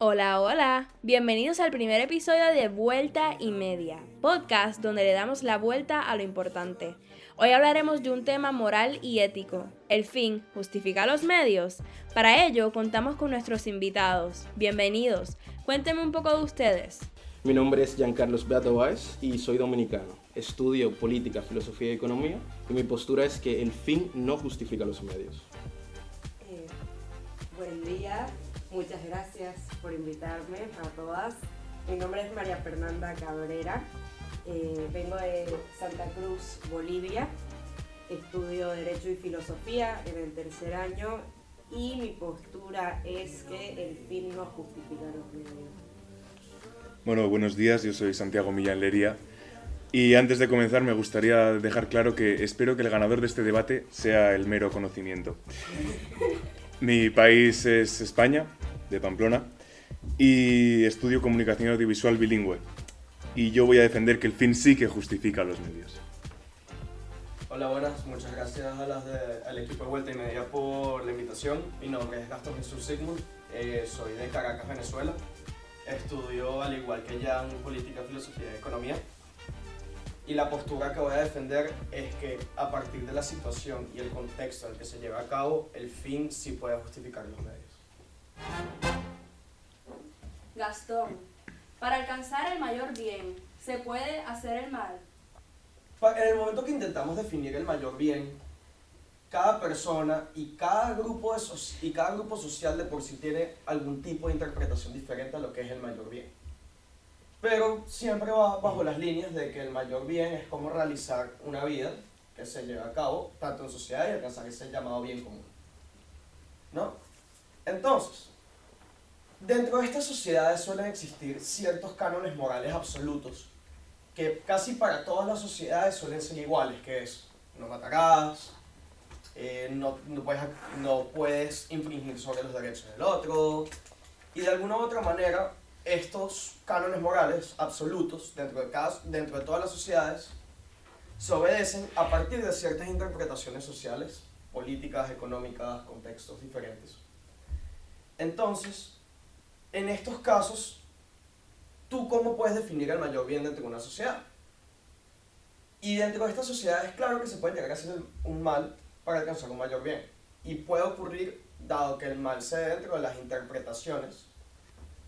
Hola, hola. Bienvenidos al primer episodio de Vuelta y Media, podcast donde le damos la vuelta a lo importante. Hoy hablaremos de un tema moral y ético. ¿El fin justifica los medios? Para ello contamos con nuestros invitados. Bienvenidos. Cuéntenme un poco de ustedes. Mi nombre es Giancarlos Beato Báez y soy dominicano. Estudio política, filosofía y economía y mi postura es que el fin no justifica los medios. Eh, buen día, Muchas gracias por invitarme a todas. Mi nombre es María Fernanda Cabrera. Eh, vengo de Santa Cruz, Bolivia. Estudio Derecho y Filosofía en el tercer año y mi postura es que el fin no justifica los medios. Bueno, buenos días, yo soy Santiago Millán Lería y antes de comenzar me gustaría dejar claro que espero que el ganador de este debate sea el mero conocimiento. Mi país es España, de Pamplona, y estudio comunicación audiovisual bilingüe. Y yo voy a defender que el fin sí que justifica los medios. Hola, buenas. Muchas gracias a las al equipo de Vuelta y Media por la invitación. Mi nombre es Gastón Jesús Sigmund. Eh, soy de Caracas, Venezuela. Estudio, al igual que Jan, Política, Filosofía y Economía. Y la postura que voy a defender es que a partir de la situación y el contexto en el que se lleva a cabo, el fin sí puede justificar los medios. Gastón, para alcanzar el mayor bien, ¿se puede hacer el mal? En el momento que intentamos definir el mayor bien, cada persona y cada grupo, de y cada grupo social de por sí tiene algún tipo de interpretación diferente a lo que es el mayor bien pero siempre va bajo las líneas de que el mayor bien es cómo realizar una vida que se lleve a cabo tanto en sociedad y alcanzar ese llamado bien común. ¿No? Entonces, dentro de estas sociedades suelen existir ciertos cánones morales absolutos que casi para todas las sociedades suelen ser iguales, que es no matarás, eh, no, no, puedes, infringir sobre los derechos del otro, y de alguna u otra manera estos cánones morales absolutos dentro de todas las sociedades se obedecen a partir de ciertas interpretaciones sociales, políticas, económicas, contextos diferentes. Entonces, en estos casos, ¿tú cómo puedes definir el mayor bien dentro de una sociedad? Y dentro de estas sociedades, claro que se puede llegar a hacer un mal para alcanzar un mayor bien. Y puede ocurrir, dado que el mal se dentro de las interpretaciones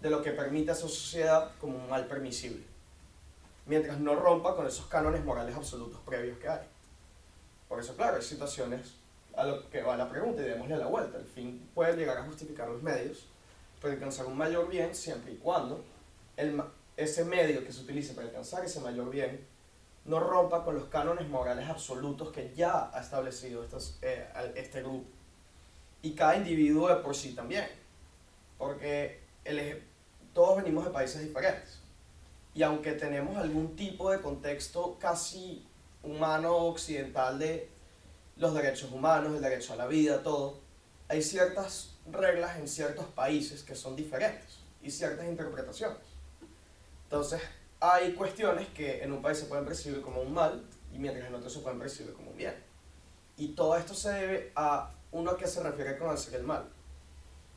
de lo que permite a su sociedad como un mal permisible, mientras no rompa con esos cánones morales absolutos previos que hay. Por eso, claro, hay situaciones a lo que va la pregunta y démosle la vuelta. El fin puede llegar a justificar los medios, puede alcanzar un mayor bien siempre y cuando el, ese medio que se utilice para alcanzar ese mayor bien no rompa con los cánones morales absolutos que ya ha establecido estos, eh, este grupo. Y cada individuo de por sí también. Porque el, todos venimos de países diferentes. Y aunque tenemos algún tipo de contexto casi humano occidental de los derechos humanos, el derecho a la vida, todo, hay ciertas reglas en ciertos países que son diferentes y ciertas interpretaciones. Entonces, hay cuestiones que en un país se pueden percibir como un mal y mientras en otro se pueden percibir como un bien. Y todo esto se debe a uno a qué se refiere con el el mal.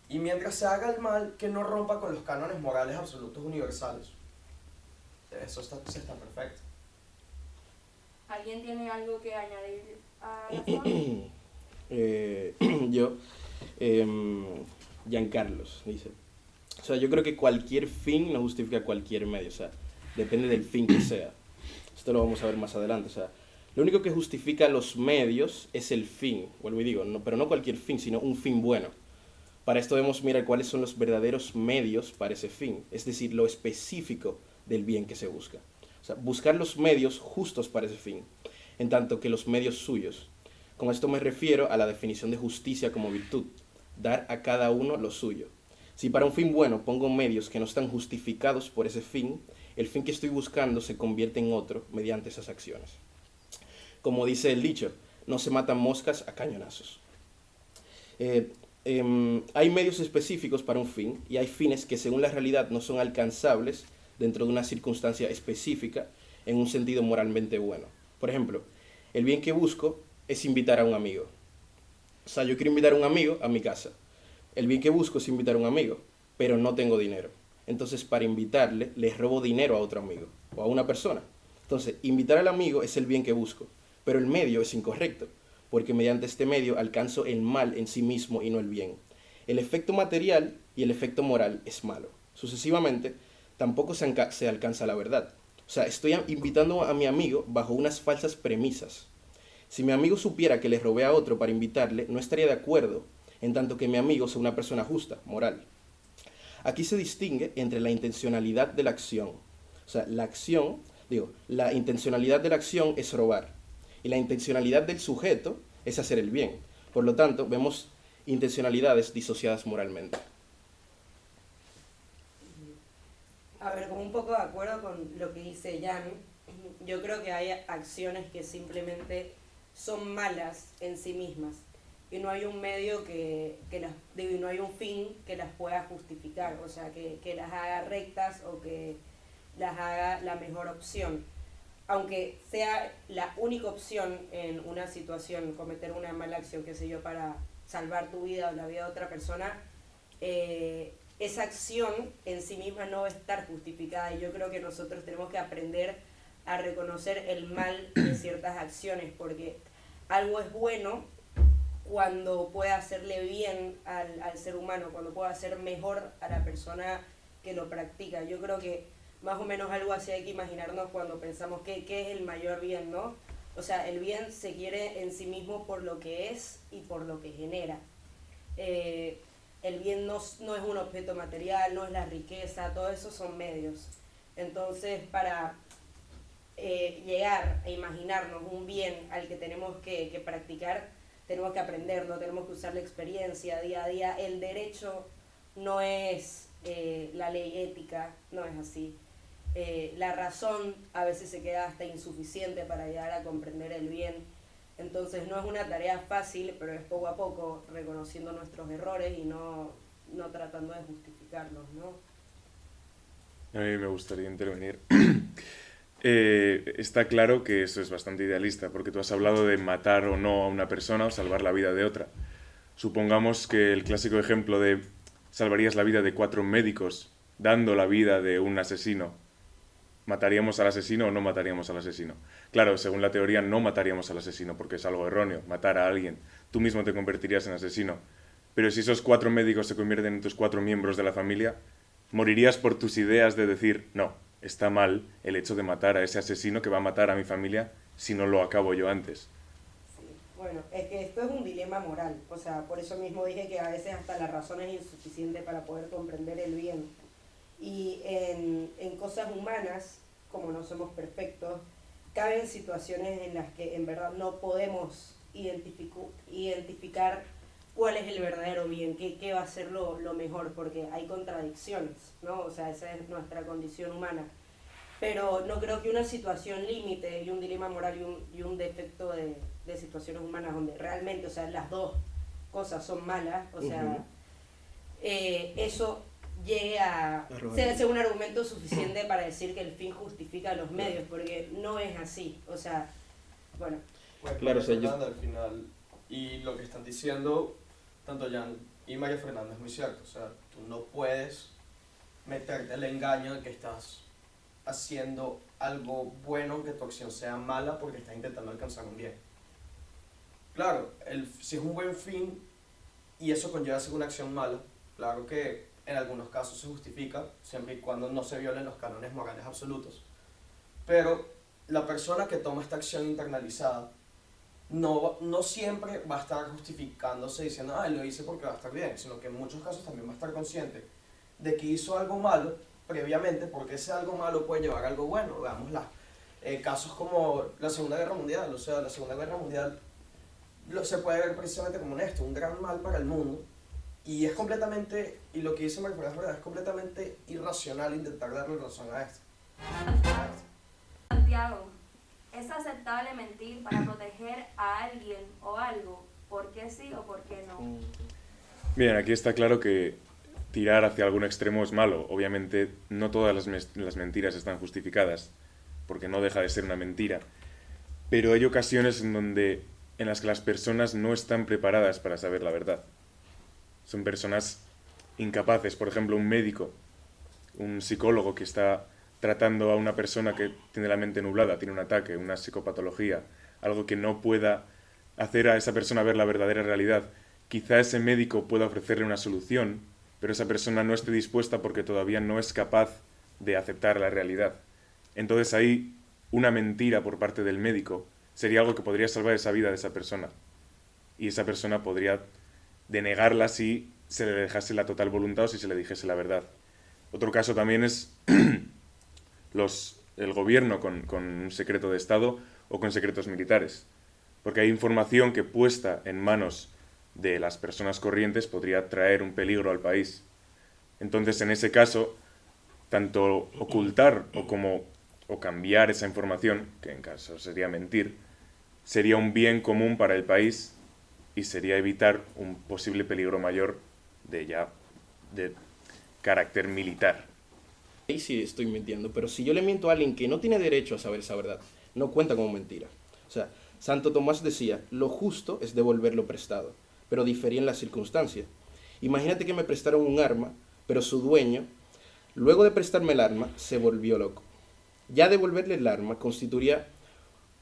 Y mientras se haga el mal, que no rompa con los cánones morales absolutos universales. Eso está, está perfecto. ¿Alguien tiene algo que añadir eh, Yo, eh, Giancarlos, dice. O sea, yo creo que cualquier fin no justifica cualquier medio. O sea, depende del fin que sea. Esto lo vamos a ver más adelante. O sea, lo único que justifica los medios es el fin. Vuelvo y digo, no, pero no cualquier fin, sino un fin bueno. Para esto debemos mirar cuáles son los verdaderos medios para ese fin, es decir, lo específico del bien que se busca. O sea, buscar los medios justos para ese fin, en tanto que los medios suyos. Con esto me refiero a la definición de justicia como virtud, dar a cada uno lo suyo. Si para un fin bueno pongo medios que no están justificados por ese fin, el fin que estoy buscando se convierte en otro mediante esas acciones. Como dice el dicho, no se matan moscas a cañonazos. Eh, Em, hay medios específicos para un fin y hay fines que según la realidad no son alcanzables dentro de una circunstancia específica en un sentido moralmente bueno. Por ejemplo, el bien que busco es invitar a un amigo. O sea, yo quiero invitar a un amigo a mi casa. El bien que busco es invitar a un amigo. pero no tengo dinero. Entonces, para invitarle, le robo dinero a otro amigo o a una persona. Entonces, invitar al amigo es el bien que busco, pero el medio es incorrecto, porque mediante este medio alcanzo el mal en sí mismo y no el bien. El efecto material y el efecto moral es malo. Sucesivamente, tampoco se, se alcanza la verdad. O sea, estoy invitando a mi amigo bajo unas falsas premisas. Si mi amigo supiera que le robé a otro para invitarle, no estaría de acuerdo, en tanto que mi amigo sea una persona justa, moral. Aquí se distingue entre la intencionalidad de la acción. O sea, la acción, digo, la intencionalidad de la acción es robar. Y la intencionalidad del sujeto es hacer el bien. Por lo tanto, vemos intencionalidades disociadas moralmente. A ver, como un poco de acuerdo con lo que dice Jan, yo creo que hay acciones que simplemente son malas en sí mismas y no hay un medio que, que las, digo, no hay un fin que las pueda justificar, o sea, que, que las haga rectas o que las haga la mejor opción. Aunque sea la única opción en una situación, cometer una mala acción, qué sé yo, para salvar tu vida o la vida de otra persona, eh, esa acción en sí misma no va a estar justificada y yo creo que nosotros tenemos que aprender a reconocer el mal de ciertas acciones porque algo es bueno cuando puede hacerle bien al, al ser humano, cuando puede hacer mejor a la persona que lo practica. Yo creo que más o menos algo así hay que imaginarnos cuando pensamos que, qué es el mayor bien, ¿no? O sea, el bien se quiere en sí mismo por lo que es y por lo que genera. Eh, el bien no, no, es un objeto material, no es la riqueza, todo eso son medios. Entonces, para eh, llegar a imaginarnos un bien al que tenemos que, que, practicar, tenemos que aprenderlo, tenemos que usar la experiencia día a día. El derecho no es eh, la ley ética, no es así. Eh, la razón a veces se queda hasta insuficiente para llegar a comprender el bien. Entonces no es una tarea fácil, pero es poco a poco reconociendo nuestros errores y no, no tratando de justificarlos, ¿no? A mí me gustaría intervenir. eh, está claro que eso es bastante idealista, porque tú has hablado de matar o no a una persona o salvar la vida de otra. Supongamos que el clásico ejemplo de salvarías la vida de cuatro médicos dando la vida de un asesino ¿Mataríamos al asesino o no mataríamos al asesino? Claro, según la teoría no mataríamos al asesino porque es algo erróneo, matar a alguien. Tú mismo te convertirías en asesino. Pero si esos cuatro médicos se convierten en tus cuatro miembros de la familia, morirías por tus ideas de decir, no, está mal el hecho de matar a ese asesino que va a matar a mi familia si no lo acabo yo antes. Sí, bueno, es que esto es un dilema moral. O sea, por eso mismo dije que a veces hasta la razón es insuficiente para poder comprender el bien y en, en cosas humanas, como no somos perfectos, caben situaciones en las que en verdad no podemos identificar cuál es el verdadero bien, qué, qué va a ser lo, lo, mejor, porque hay contradicciones, ¿no? O sea, esa es nuestra condición humana. Pero no creo que una situación límite y un dilema moral y un, y un defecto de, de, situaciones humanas donde realmente, o sea, las dos cosas son malas, o sea, uh -huh. eh, eso llegue a ser, un argumento suficiente para decir que el fin justifica los medios, porque no es así. O sea, bueno. bueno claro, o sea, yo... al final, y lo que están diciendo tanto Jan y María Fernanda es muy cierto. O sea, tú no puedes meterte el engaño de que estás haciendo algo bueno, que tu acción sea mala porque estás intentando alcanzar un bien. Claro, el, si es un buen fin y eso conlleva hacer una acción mala, claro que en algunos casos se justifica, siempre y cuando no se violen los cánones morales absolutos. Pero la persona que toma esta acción internalizada no, no siempre va a estar justificándose diciendo, ah, lo hice porque va a estar bien, sino que en muchos casos también va a estar consciente de que hizo algo malo previamente, porque ese algo malo puede llevar a algo bueno. Veámosla. Eh, casos como la Segunda Guerra Mundial, o sea, la Segunda Guerra Mundial lo, se puede ver precisamente como un esto, un gran mal para el mundo, y es completamente, y lo que dice Marco es verdad, es completamente irracional intentar darle razón a esto. Santiago, ¿es aceptable mentir para proteger a alguien o algo? ¿Por qué sí o por qué no? Bien, aquí está claro que tirar hacia algún extremo es malo. Obviamente no todas las, las mentiras están justificadas, porque no deja de ser una mentira. Pero hay ocasiones en donde en las que las personas no están preparadas para saber la verdad son personas incapaces. Por ejemplo, un médico, un psicólogo que está tratando a una persona que tiene la mente nublada, tiene un ataque, una psicopatología, algo que no pueda hacer a esa persona ver la verdadera realidad. Quizá ese médico pueda ofrecerle una solución, pero esa persona no esté dispuesta porque todavía no es capaz de aceptar la realidad. Entonces ahí una mentira por parte del médico sería algo que podría salvar esa vida de esa persona. Y esa persona podría denegarla si se le dejase la total voluntad o si se le dijese la verdad. Otro caso también es los, el gobierno con, con un secreto de Estado o con secretos militares. Porque hay información que puesta en manos de las personas corrientes podría traer un peligro al país. Entonces, en ese caso, tanto ocultar o como o cambiar esa información, que en caso sería mentir, sería un bien común para el país y sería evitar un posible peligro mayor de ya de carácter militar. Ahí sí estoy mintiendo, pero si yo le miento a alguien que no tiene derecho a saber esa verdad, no cuenta como mentira. O sea, Santo Tomás decía, lo justo es devolver lo prestado, pero diferían las circunstancias. Imagínate que me prestaron un arma, pero su dueño, luego de prestarme el arma, se volvió loco. Ya devolverle el arma constituiría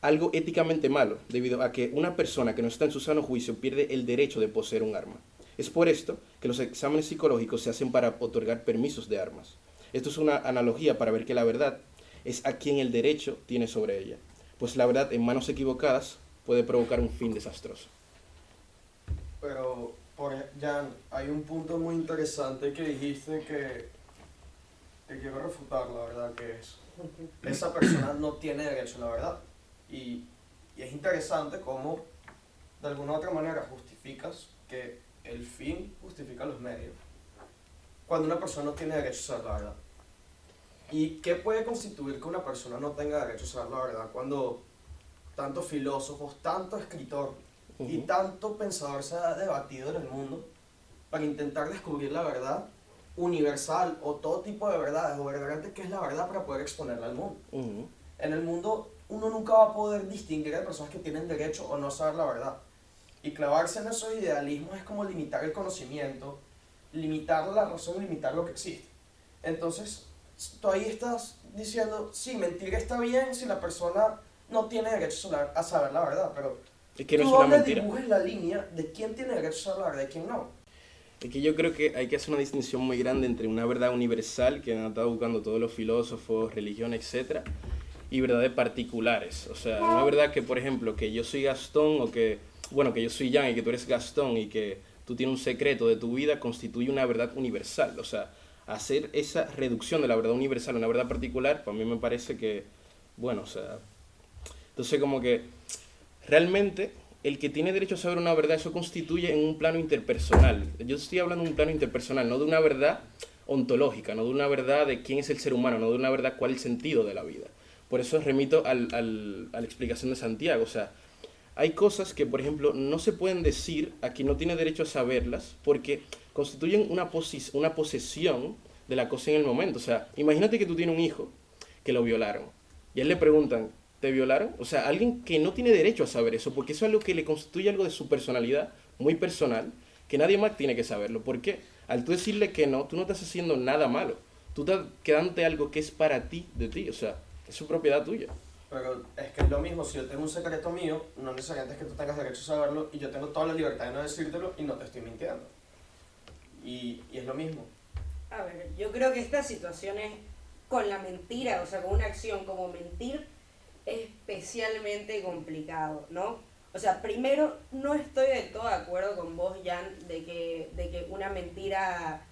algo éticamente malo, debido a que una persona que no está en su sano juicio pierde el derecho de poseer un arma. Es por esto que los exámenes psicológicos se hacen para otorgar permisos de armas. Esto es una analogía para ver que la verdad es a quien el derecho tiene sobre ella, pues la verdad en manos equivocadas puede provocar un fin desastroso. Pero, por, Jan, hay un punto muy interesante que dijiste que te quiero refutar, la verdad, que es esa persona no tiene derecho la verdad. Y, y es interesante cómo, de alguna u otra manera, justificas que el fin justifica los medios cuando una persona no tiene derecho a saber la verdad. ¿Y qué puede constituir que una persona no tenga derecho a saber la verdad cuando tantos filósofos, tanto escritor y Ujú. tanto pensador se ha debatido en el mundo para intentar descubrir la verdad universal o todo tipo de verdades o verdaderamente qué es la verdad para poder exponerla al mundo? Ujú. En el mundo uno nunca va a poder distinguir de personas que tienen derecho o no a saber la verdad. Y clavarse en esos idealismos es como limitar el conocimiento, limitar la razón, limitar lo que existe. Entonces, tú ahí estás diciendo, sí, mentir está bien si la persona no tiene derecho a saber, a la verdad, pero Es que no tú es una dónde mentira. dibujas la línea de quién tiene derecho a saber la verdad y quién no. Es que yo creo que hay que hacer una distinción muy grande entre una verdad universal que han estado buscando todos los filósofos, religión, etcétera, y verdades particulares. O sea, no es verdad que, por ejemplo, que yo soy Gastón o que, bueno, que yo soy Jan y que tú eres Gastón y que tú tienes un secreto de tu vida constituye una verdad universal. O sea, hacer esa reducción de la verdad universal a una verdad particular, para mí me parece que, bueno, o sea, entonces como que realmente el que tiene derecho a saber una verdad, eso constituye en un plano interpersonal. Yo estoy hablando de un plano interpersonal, no de una verdad ontológica, no de una verdad de quién es el ser humano, no de una verdad cuál es el sentido de la vida. Por eso remito al, al- a la explicación de Santiago. O sea, hay cosas que, por ejemplo, no se pueden decir a quien no tiene derecho a saberlas porque constituyen una, una posesión de la cosa en el momento. O sea, imagínate que tú tienes un hijo que lo violaron y a él le preguntan, ¿te violaron? O sea, alguien que no tiene derecho a saber eso porque eso es algo que le constituye algo de su personalidad, muy personal, que nadie más tiene que saberlo. ¿Por qué? Al tú decirle que no, tú no estás haciendo nada malo. Tú estás quedándote algo que es para ti, de ti. O sea, es su propiedad tuya. Pero es que es lo mismo, si yo tengo un secreto mío, no necesariamente es que tú tengas derecho a saberlo y yo tengo toda la libertad de no decírtelo y no te estoy mintiendo. Y, y es lo mismo. A ver, yo creo que estas situaciones con la mentira, o sea, con una acción como mentir, es especialmente complicado, ¿no? O sea, primero, no estoy del todo de acuerdo con vos, Jan, de que, de que una mentira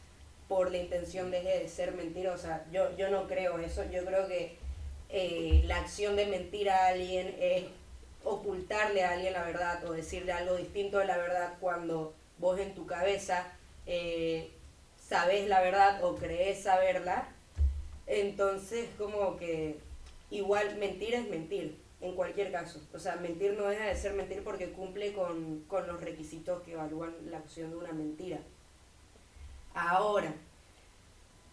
por la intención deje de ser mentira. O sea, yo, yo no creo eso. Yo creo que eh, la acción de mentir a alguien es ocultarle a alguien la verdad o decirle algo distinto de la verdad cuando vos en tu cabeza eh, sabes la verdad o crees saberla. Entonces, como que igual mentir es mentir, en cualquier caso. O sea, mentir no deja de ser mentir porque cumple con, con los requisitos que evalúan la acción de una mentira. Ahora,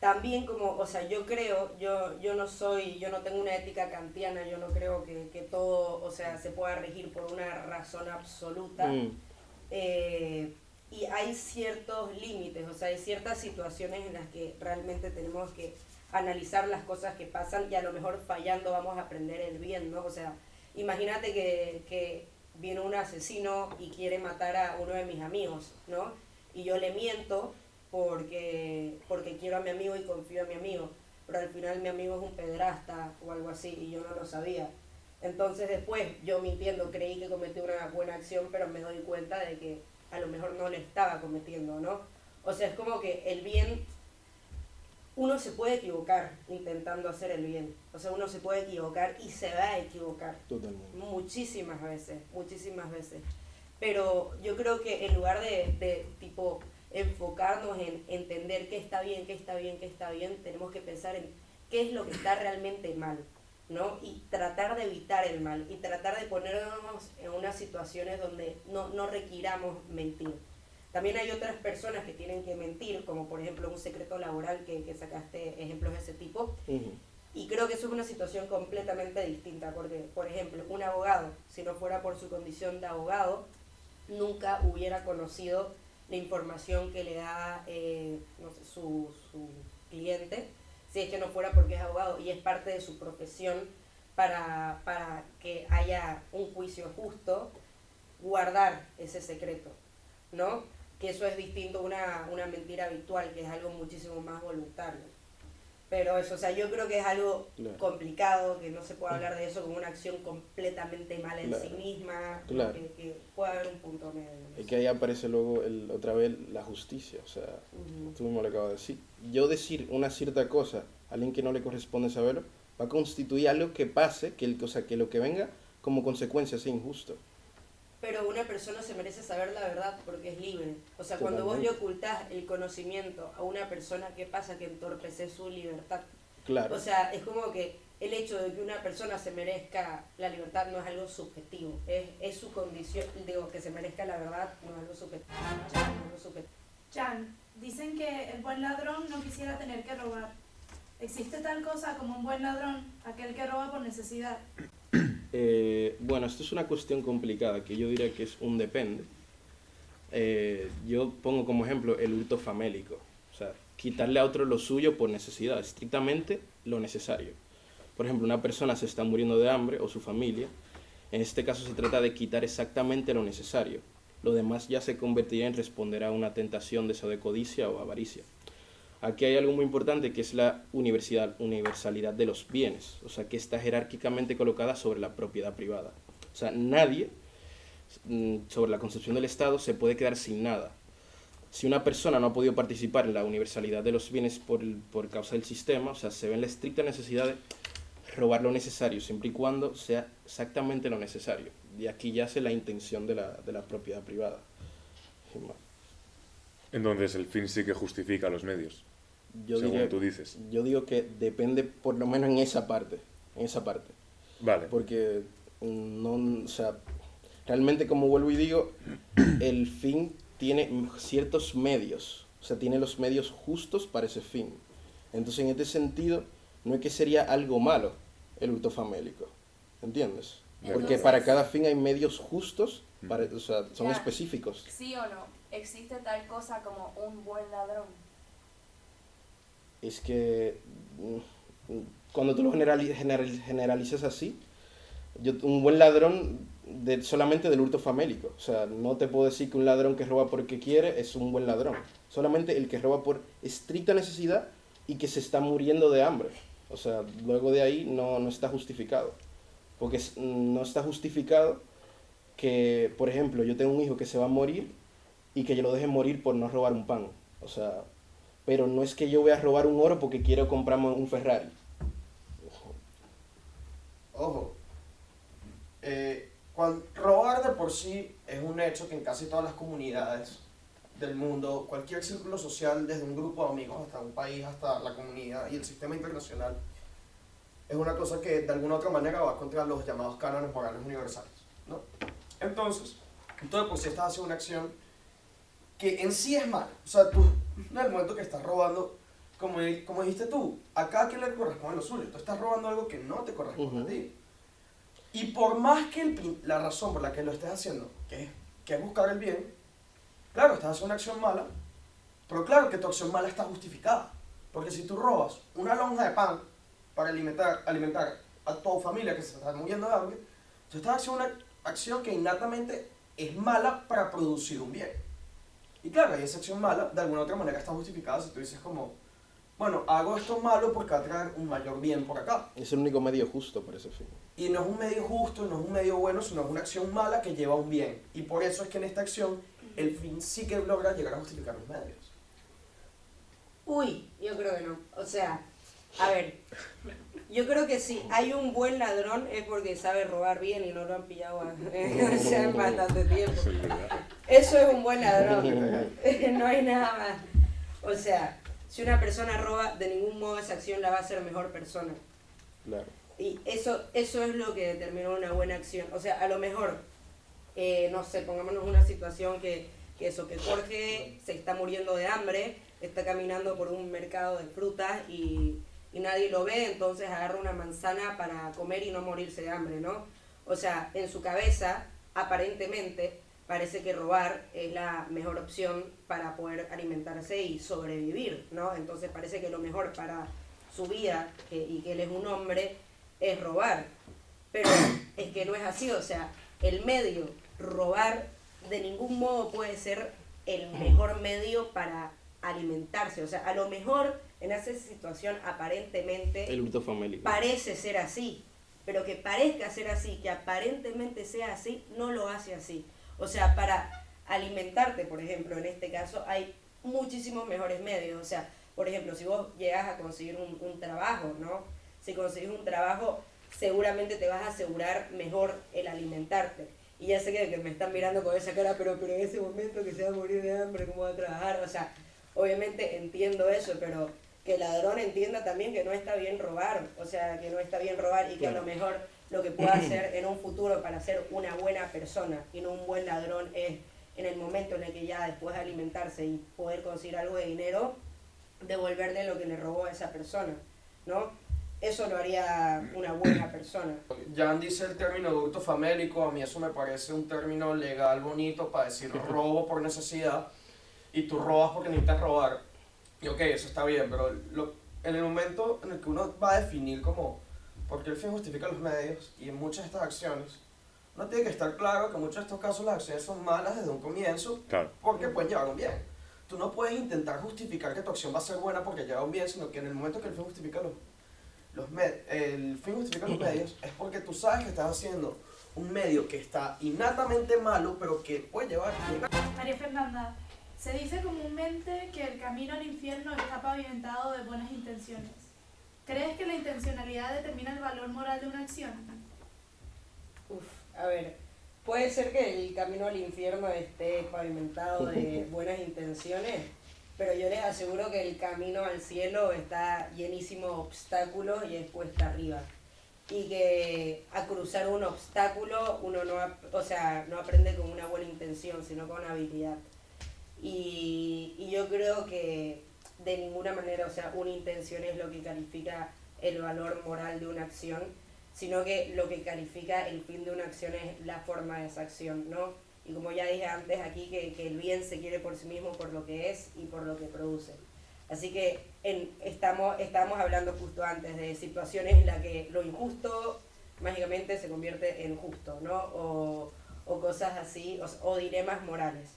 también como, o sea, yo creo, yo, yo no soy, yo no tengo una ética kantiana, yo no creo que, que todo, o sea, se pueda regir por una razón absoluta. Mm. Eh, y hay ciertos límites, o sea, hay ciertas situaciones en las que realmente tenemos que analizar las cosas que pasan y a lo mejor fallando vamos a aprender el bien, ¿no? O sea, imagínate que, que viene un asesino y quiere matar a uno de mis amigos, ¿no? Y yo le miento porque, porque quiero a mi amigo y confío en mi amigo, pero al final mi amigo es un pedrasta o algo así y yo no lo sabía. Entonces después yo mintiendo creí que cometí una buena acción, pero me doy cuenta de que a lo mejor no le estaba cometiendo, ¿no? O sea, es como que el bien, uno se puede equivocar intentando hacer el bien. O sea, uno se puede equivocar y se va a equivocar. Totalmente. Muchísimas veces, muchísimas veces. Pero yo creo que en lugar de, de tipo enfocarnos en entender qué está bien, qué está bien, qué está bien, tenemos que pensar en qué es lo que está realmente mal, ¿no? Y tratar de evitar el mal y tratar de ponernos en unas situaciones donde no, no requiramos mentir. También hay otras personas que tienen que mentir, como por ejemplo un secreto laboral que, que sacaste ejemplos de ese tipo, y creo que eso es una situación completamente distinta, porque, por ejemplo, un abogado, si no fuera por su condición de abogado, nunca hubiera conocido la información que le da eh, no sé, su, su cliente, si es que no fuera porque es abogado y es parte de su profesión para, para que haya un juicio justo, guardar ese secreto, ¿no? Que eso es distinto a una, una mentira habitual, que es algo muchísimo más voluntario. Pero eso, o sea, yo creo que es algo Claro. complicado, que no se puede hablar de eso como una acción completamente mala en Claro. sí misma, Claro. que, que puede haber un punto medio. en Es que ahí aparece luego el, otra vez la justicia, o sea, tú mismo lo acabas de decir. Yo decir una cierta cosa a alguien que no le corresponde saberlo, va a constituir algo que pase, que, el, o sea, que lo que venga como consecuencia sea injusto. Pero una persona se merece saber la verdad porque es libre. O sea, cuando vos le ocultás el conocimiento a una persona, ¿qué pasa? Que entorpeces su libertad. Claro, O sea, es como que el hecho de que una persona se merezca la libertad no es algo subjetivo, es, es su condición, digo, que se merezca la verdad no es algo subjetivo. no es algo subjetivo. Chan, dicen que el buen ladrón no quisiera tener que robar. ¿Existe tal cosa como un buen ladrón, aquel que roba por necesidad? Eh, bueno, esto es una cuestión complicada, que yo diría que es un depende. Eh, yo pongo como ejemplo el hurto famélico, o sea, quitarle a otro lo suyo por necesidad, estrictamente lo necesario. Por ejemplo, una persona se está muriendo de hambre o su familia, en este caso se trata de quitar exactamente lo necesario. Lo demás ya se convertiría en responder a una tentación de codicia o avaricia. Aquí hay algo muy importante que es la universidad, universalidad de los bienes, o sea, que está jerárquicamente colocada sobre la propiedad privada. O sea, nadie mm, sobre la concepción del Estado se puede quedar sin nada. Si una persona no ha podido participar en la universalidad de los bienes por, por causa del sistema, o sea, se ve en la estricta necesidad de robar lo necesario, siempre y cuando sea exactamente lo necesario. Y aquí yace la intención de la, de la propiedad privada. Entonces el fin sí que justifica los medios, Yo según diría- tú dices. Yo digo que depende por lo menos en esa parte, en esa parte. Vale. Porque mm, no, o sea, realmente como vuelvo y digo, el fin tiene ciertos medios, o sea, tiene los medios justos para ese fin. Entonces, en este sentido, no es que sería algo malo el hurto famélico, ¿entiendes? Porque para cada fin hay medios justos, para, o sea, son Ya. específicos. ¿Sí o no? ¿Existe tal cosa como un buen ladrón? Es que mm, mm, cuando tú lo generali- general- generalizas así, yo, un buen ladrón de, solamente del hurto famélico. O sea, no te puedo decir que un ladrón que roba porque quiere es un buen ladrón. Solamente el que roba por estricta necesidad y que se está muriendo de hambre. O sea, luego de ahí no, no está justificado. Porque es- no está justificado que, por ejemplo, yo tengo un hijo que se va a morir y que yo lo deje morir por no robar un pan. O sea, pero no es que yo voy a robar un oro porque quiero comprarme un Ferrari. Ojo, eh, cuan- robar de por sí es un hecho que en casi todas las comunidades del mundo, cualquier círculo social, desde un grupo de amigos hasta un país, hasta la comunidad y el sistema internacional, es una cosa que de alguna u otra manera va contra los llamados cánones morales universales. ¿no? Entonces, de por sí estás haciendo una acción que en sí es mala. O sea, tú, en el momento que estás robando, como, como dijiste tú, a cada quien le corresponde lo suyo. Tú estás robando algo que no te corresponde Ujú. a ti. Y por más que el la razón por la que lo estés haciendo, que es, que es buscar el bien, Claro, estás haciendo una acción mala, pero claro que tu acción mala está justificada. Porque si tú robas una lonja de pan para alimentar, alimentar a tu familia que se está muriendo de hambre, tú estás haciendo una acción que innatamente es mala para producir un bien. Y claro, y esa acción mala, de alguna u otra manera está justificada si tú dices como, bueno, hago esto malo porque va a traer un mayor bien por acá. Es el único medio justo para ese fin. Y no es un medio justo, no es un medio bueno, sino es una acción mala que lleva a un bien. Y por eso es que en esta acción el fin sí que logra llegar a justificar los medios. Uy, yo creo que no. O sea, a ver, yo creo que si hay un buen ladrón es porque sabe robar bien y no lo han pillado en bastante tiempo. Eso es un buen ladrón. no hay nada más. O sea, si una persona roba, de ningún modo esa acción la va a hacer mejor persona. Claro. Y eso, eso es lo que determina una buena acción. O sea, a lo mejor, eh, no sé, pongámonos una situación que, que eso, que Jorge se está muriendo de hambre, está caminando por un mercado de frutas y, y nadie lo ve, entonces agarra una manzana para comer y no morirse de hambre, ¿no? O sea, en su cabeza, aparentemente, parece que robar es la mejor opción para poder alimentarse y sobrevivir, ¿no? Entonces parece que lo mejor para su vida y que él es un hombre es robar. Pero es que no es así, o sea, el medio, robar, de ningún modo puede ser el mejor medio para alimentarse. O sea, a lo mejor en esa situación aparentemente El hurto famélico. parece ser así, pero que parezca ser así, que aparentemente sea así, no lo hace así. O sea, para alimentarte, por ejemplo, en este caso, hay muchísimos mejores medios. O sea, por ejemplo, si vos llegas a conseguir un, un trabajo, ¿no? Si consigues un trabajo, seguramente te vas a asegurar mejor el alimentarte. Y ya sé que, que me están mirando con esa cara, pero, pero en ese momento que se va a morir de hambre, ¿cómo va a trabajar? O sea, obviamente entiendo eso, pero que el ladrón entienda también que no está bien robar, o sea, que no está bien robar y que a lo mejor lo que pueda hacer en un futuro para ser una buena persona y no un buen ladrón es en el momento en el que ya después de alimentarse y poder conseguir algo de dinero, devolverle lo que le robó a esa persona, ¿no? Eso lo haría una buena persona. Jan dice el término de hurto famélico, a mí eso me parece un término legal bonito para decir robo por necesidad y tú robas porque necesitas robar. Y ok, eso está bien, pero lo- en el momento en el que uno va a definir como por qué el fin justifica los medios y en muchas de estas acciones, uno tiene que estar claro que en muchos de estos casos las acciones son malas desde un comienzo Claro. porque pueden llevar a un bien. Tú no puedes intentar justificar que tu acción va a ser buena porque lleva a un bien, sino que en el momento que el fin justifica los, los med- el fin justifica los medios es porque tú sabes que estás haciendo un medio que está innatamente malo, pero que puede llevar María Fernanda, se dice comúnmente que el camino al infierno está pavimentado de buenas intenciones. ¿Crees que la intencionalidad determina el valor moral de una acción? Uf, a ver, puede ser que el camino al infierno esté pavimentado de buenas intenciones, pero yo les aseguro que el camino al cielo está llenísimo de obstáculos y es cuesta arriba. Y que a cruzar un obstáculo uno no, o sea, no aprende con una buena intención, sino con habilidad. Y, y yo creo que de ninguna manera, o sea, una intención es lo que califica el valor moral de una acción, sino que lo que califica el fin de una acción es la forma de esa acción, ¿no? Y como ya dije antes aquí, que, que el bien se quiere por sí mismo, por lo que es y por lo que produce. Así que en, estamos, estamos hablando justo antes de situaciones en las que lo injusto mágicamente se convierte en justo, ¿no? O, o cosas así, o, o dilemas morales.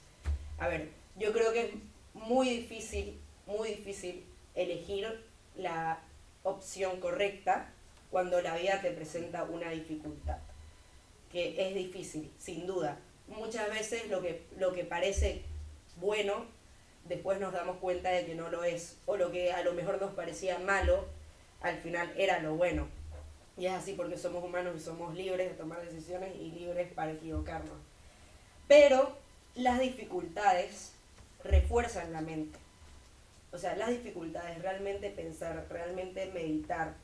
A ver, yo creo que es muy difícil, muy difícil elegir la opción correcta cuando la vida te presenta una dificultad. Que es difícil, sin duda. Muchas veces lo que, lo que parece bueno, después nos damos cuenta de que no lo es. O lo que a lo mejor nos parecía malo, al final era lo bueno. Y es así porque somos humanos y somos libres de tomar decisiones y libres para equivocarnos. Pero las dificultades refuerzan la mente. O sea, las dificultades, realmente pensar, realmente meditar,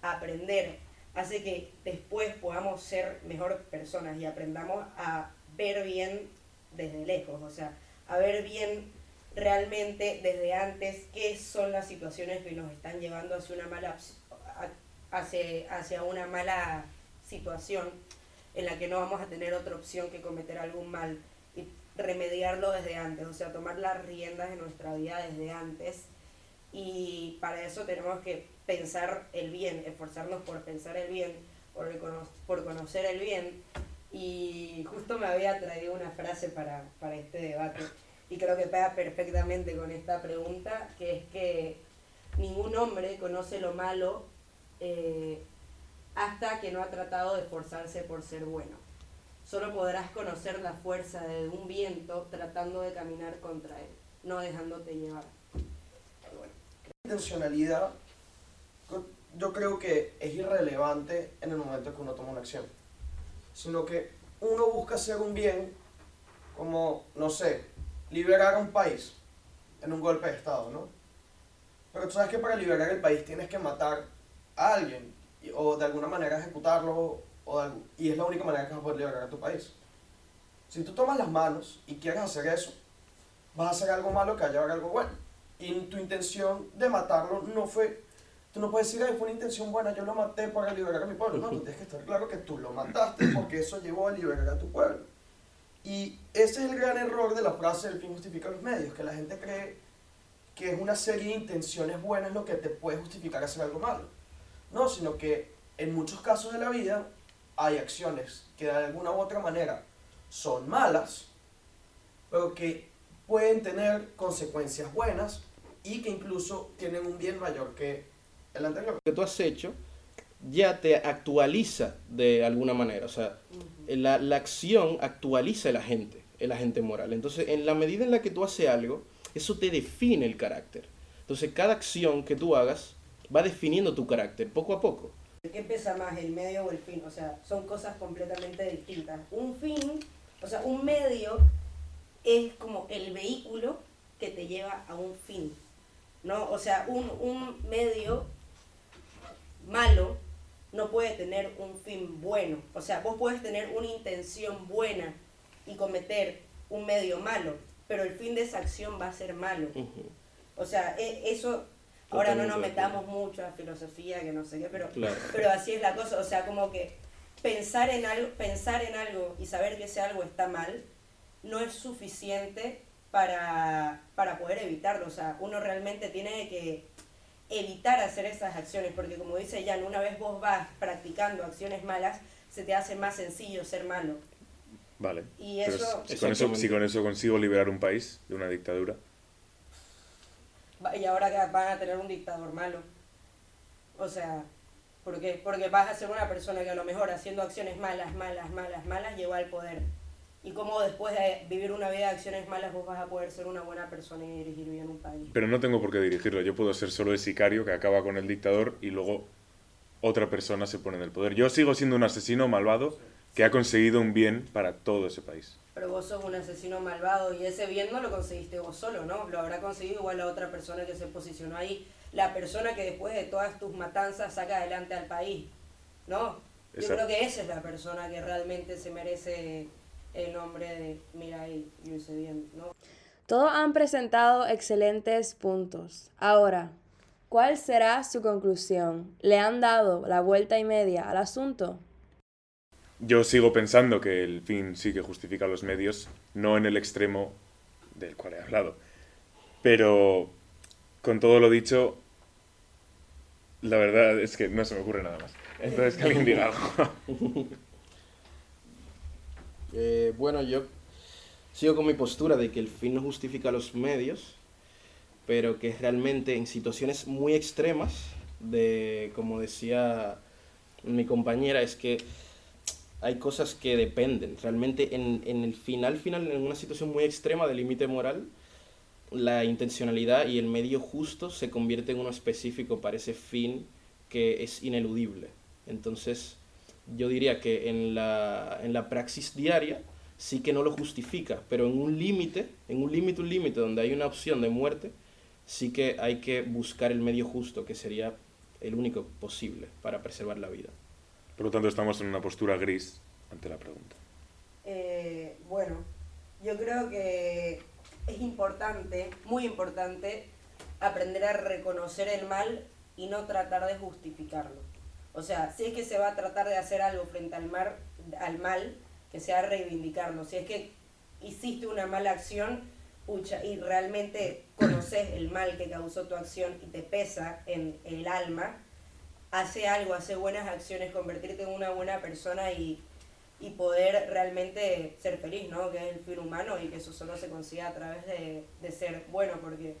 aprender, hace que después podamos ser mejor personas y aprendamos a ver bien desde lejos, o sea, a ver bien realmente desde antes qué son las situaciones que nos están llevando hacia una mala hacia, hacia una mala situación en la que no vamos a tener otra opción que cometer algún mal. Remediarlo desde antes, o sea, tomar las riendas de nuestra vida desde antes. Y para eso tenemos que pensar el bien, esforzarnos por pensar el bien, por, por conocer el bien. Y justo me había traído una frase para, para este debate y creo que pega perfectamente con esta pregunta, que es que ningún hombre conoce lo malo eh, hasta que no ha tratado de esforzarse por ser bueno. Solo podrás conocer la fuerza de un viento tratando de caminar contra él, no dejándote llevar. La intencionalidad yo creo que es irrelevante en el momento que uno toma una acción, sino que uno busca hacer un bien como, no sé, liberar a un país en un golpe de Estado, ¿no? Pero tú sabes que para liberar el país tienes que matar a alguien o de alguna manera ejecutarlo o y es la única manera que vas a poder liberar a tu país. Si tú tomas las manos y quieres hacer eso, vas a hacer algo malo que va a llevar algo bueno. Y tu intención de matarlo no fue... Tú no puedes decir, Ay, fue una intención buena, yo lo maté para liberar a mi pueblo. No, tú tienes que estar claro que tú lo mataste porque eso llevó a liberar a tu pueblo. Y ese es el gran error de la frase del fin justifica los medios, que la gente cree que es una serie de intenciones buenas lo que te puede justificar hacer algo malo. No, sino que en muchos casos de la vida hay acciones que de alguna u otra manera son malas, pero que pueden tener consecuencias buenas y que incluso tienen un bien mayor que el anterior. Que tú has hecho ya te actualiza de alguna manera. O sea, la, la, acción actualiza el agente, el agente moral. Entonces, en la medida en la que tú haces algo, eso te define el carácter. Entonces, cada acción que tú hagas va definiendo tu carácter poco a poco. ¿Qué pesa más, el medio o el fin? O sea, son cosas completamente distintas. Un fin, o sea, un medio es como el vehículo que te lleva a un fin. ¿No? O sea, un, un medio malo no puede tener un fin bueno. O sea, vos puedes tener una intención buena y cometer un medio malo, pero el fin de esa acción va a ser malo. O sea, e, eso, ahora no nos metamos mucho a filosofía, que no sé qué, pero, pero así es la cosa. O sea, como que pensar en, algo, pensar en algo y saber que ese algo está mal no es suficiente para, para poder evitarlo. O sea, uno realmente tiene que evitar hacer esas acciones, porque como dice Jan, una vez vos vas practicando acciones malas, se te hace más sencillo ser malo. Vale. Y eso, si, con eso, si con eso consigo liberar un país de una dictadura. Y ahora van a tener un dictador malo. O sea, ¿por qué? Porque vas a ser una persona que a lo mejor haciendo acciones malas, malas, malas, malas, llegó al poder y cómo después de vivir una vida de acciones malas vos vas a poder ser una buena persona y dirigir bien un país. Pero no tengo por qué dirigirlo, yo puedo ser solo el sicario que acaba con el dictador y luego otra persona se pone en el poder. Yo sigo siendo un asesino malvado que ha conseguido un bien para todo ese país. Pero vos sos un asesino malvado y ese bien no lo conseguiste vos solo, ¿no? Lo habrá conseguido igual la otra persona que se posicionó ahí, la persona que después de todas tus matanzas saca adelante al país, ¿no? Yo creo que esa es la persona que realmente se merece el nombre de Mirai bien, ¿no? Todos han presentado excelentes puntos. Ahora, ¿cuál será su conclusión? ¿Le han dado la vuelta y media al asunto? Yo sigo pensando que el fin sí que justifica los medios, no en el extremo del cual he hablado. Pero con todo lo dicho, la verdad es que no se me ocurre nada más. Entonces que alguien diga algo. Eh, bueno, yo sigo con mi postura de que el fin no justifica los medios, pero que realmente en situaciones muy extremas, de como decía mi compañera, es que hay cosas que dependen. Realmente en, el final, final, en una situación muy extrema de límite moral, la intencionalidad y el medio justo se convierte en uno específico para ese fin que es ineludible. Entonces, yo diría que en la, en la praxis diaria sí que no lo justifica, pero en un límite, en un límite, un límite donde hay una opción de muerte, sí que hay que buscar el medio justo, que sería el único posible para preservar la vida. Por lo tanto, estamos en una postura gris ante la pregunta. Eh, bueno, yo creo que es importante, muy importante, aprender a reconocer el mal y no tratar de justificarlo. O sea, si es que se va a tratar de hacer algo frente al, mar, al mal, que sea reivindicarlo. Si es que hiciste una mala acción, pucha, y realmente conoces el mal que causó tu acción y te pesa en el alma, hace algo, hace buenas acciones, convertirte en una buena persona y, y poder realmente ser feliz, ¿no? Que es el fin humano y que eso solo se consigue a través de, de ser bueno, porque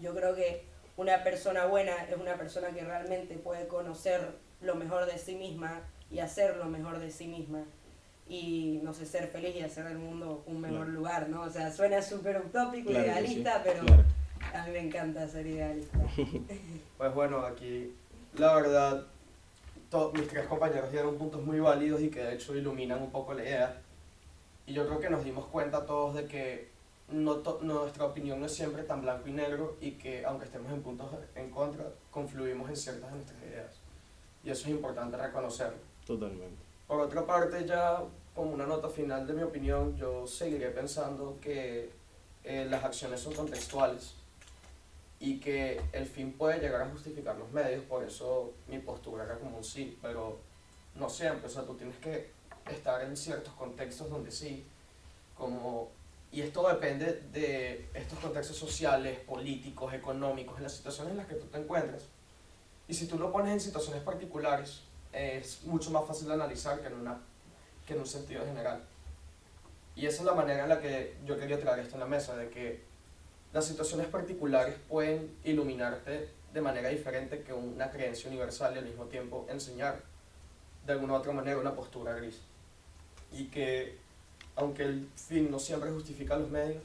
yo creo que una persona buena es una persona que realmente puede conocer lo mejor de sí misma y hacer lo mejor de sí misma y no sé, ser feliz y hacer del mundo un mejor Claro. lugar, ¿no? O sea, suena súper utópico, Claro idealista, sí, pero claro. a mí me encanta ser idealista. Pues bueno, aquí la verdad, to- mis tres compañeros dieron puntos muy válidos y que de hecho iluminan un poco la idea. Y yo creo que nos dimos cuenta todos de que no to- nuestra opinión no es siempre tan blanco y negro y que aunque estemos en puntos en contra, confluimos en ciertas de nuestras ideas. Y eso es importante reconocerlo. Totalmente. Por otra parte, ya como una nota final de mi opinión, yo seguiré pensando que eh, las acciones son contextuales y que el fin puede llegar a justificar los medios, por eso mi postura era como un sí, pero no siempre, o sea, tú tienes que estar en ciertos contextos donde sí, como, y esto depende de estos contextos sociales, políticos, económicos, en las situaciones en las que tú te encuentras. Y si tú lo pones en situaciones particulares, es mucho más fácil de analizar que en, una, que en un sentido general. Y esa es la manera en la que yo quería traer esto en la mesa, de que las situaciones particulares pueden iluminarte de manera diferente que una creencia universal y al mismo tiempo enseñar de alguna u otra manera una postura gris. Y que aunque el fin no siempre justifica los medios,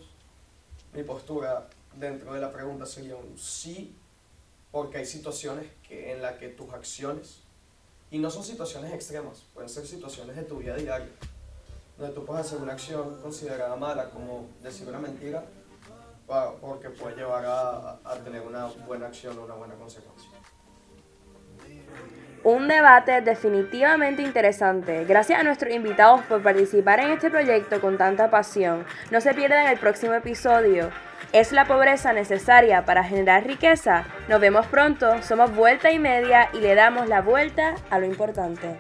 mi postura dentro de la pregunta sería un sí, porque hay situaciones en las que tus acciones, y no son situaciones extremas, pueden ser situaciones de tu vida diaria, donde tú puedes hacer una acción considerada mala, como decir una mentira, porque puede llevar a, tener una buena acción o una buena consecuencia. Un debate definitivamente interesante. Gracias a nuestros invitados por participar en este proyecto con tanta pasión. No se pierdan el próximo episodio. ¿Es la pobreza necesaria para generar riqueza? Nos vemos pronto. Somos Vuelta y Media y le damos la vuelta a lo importante.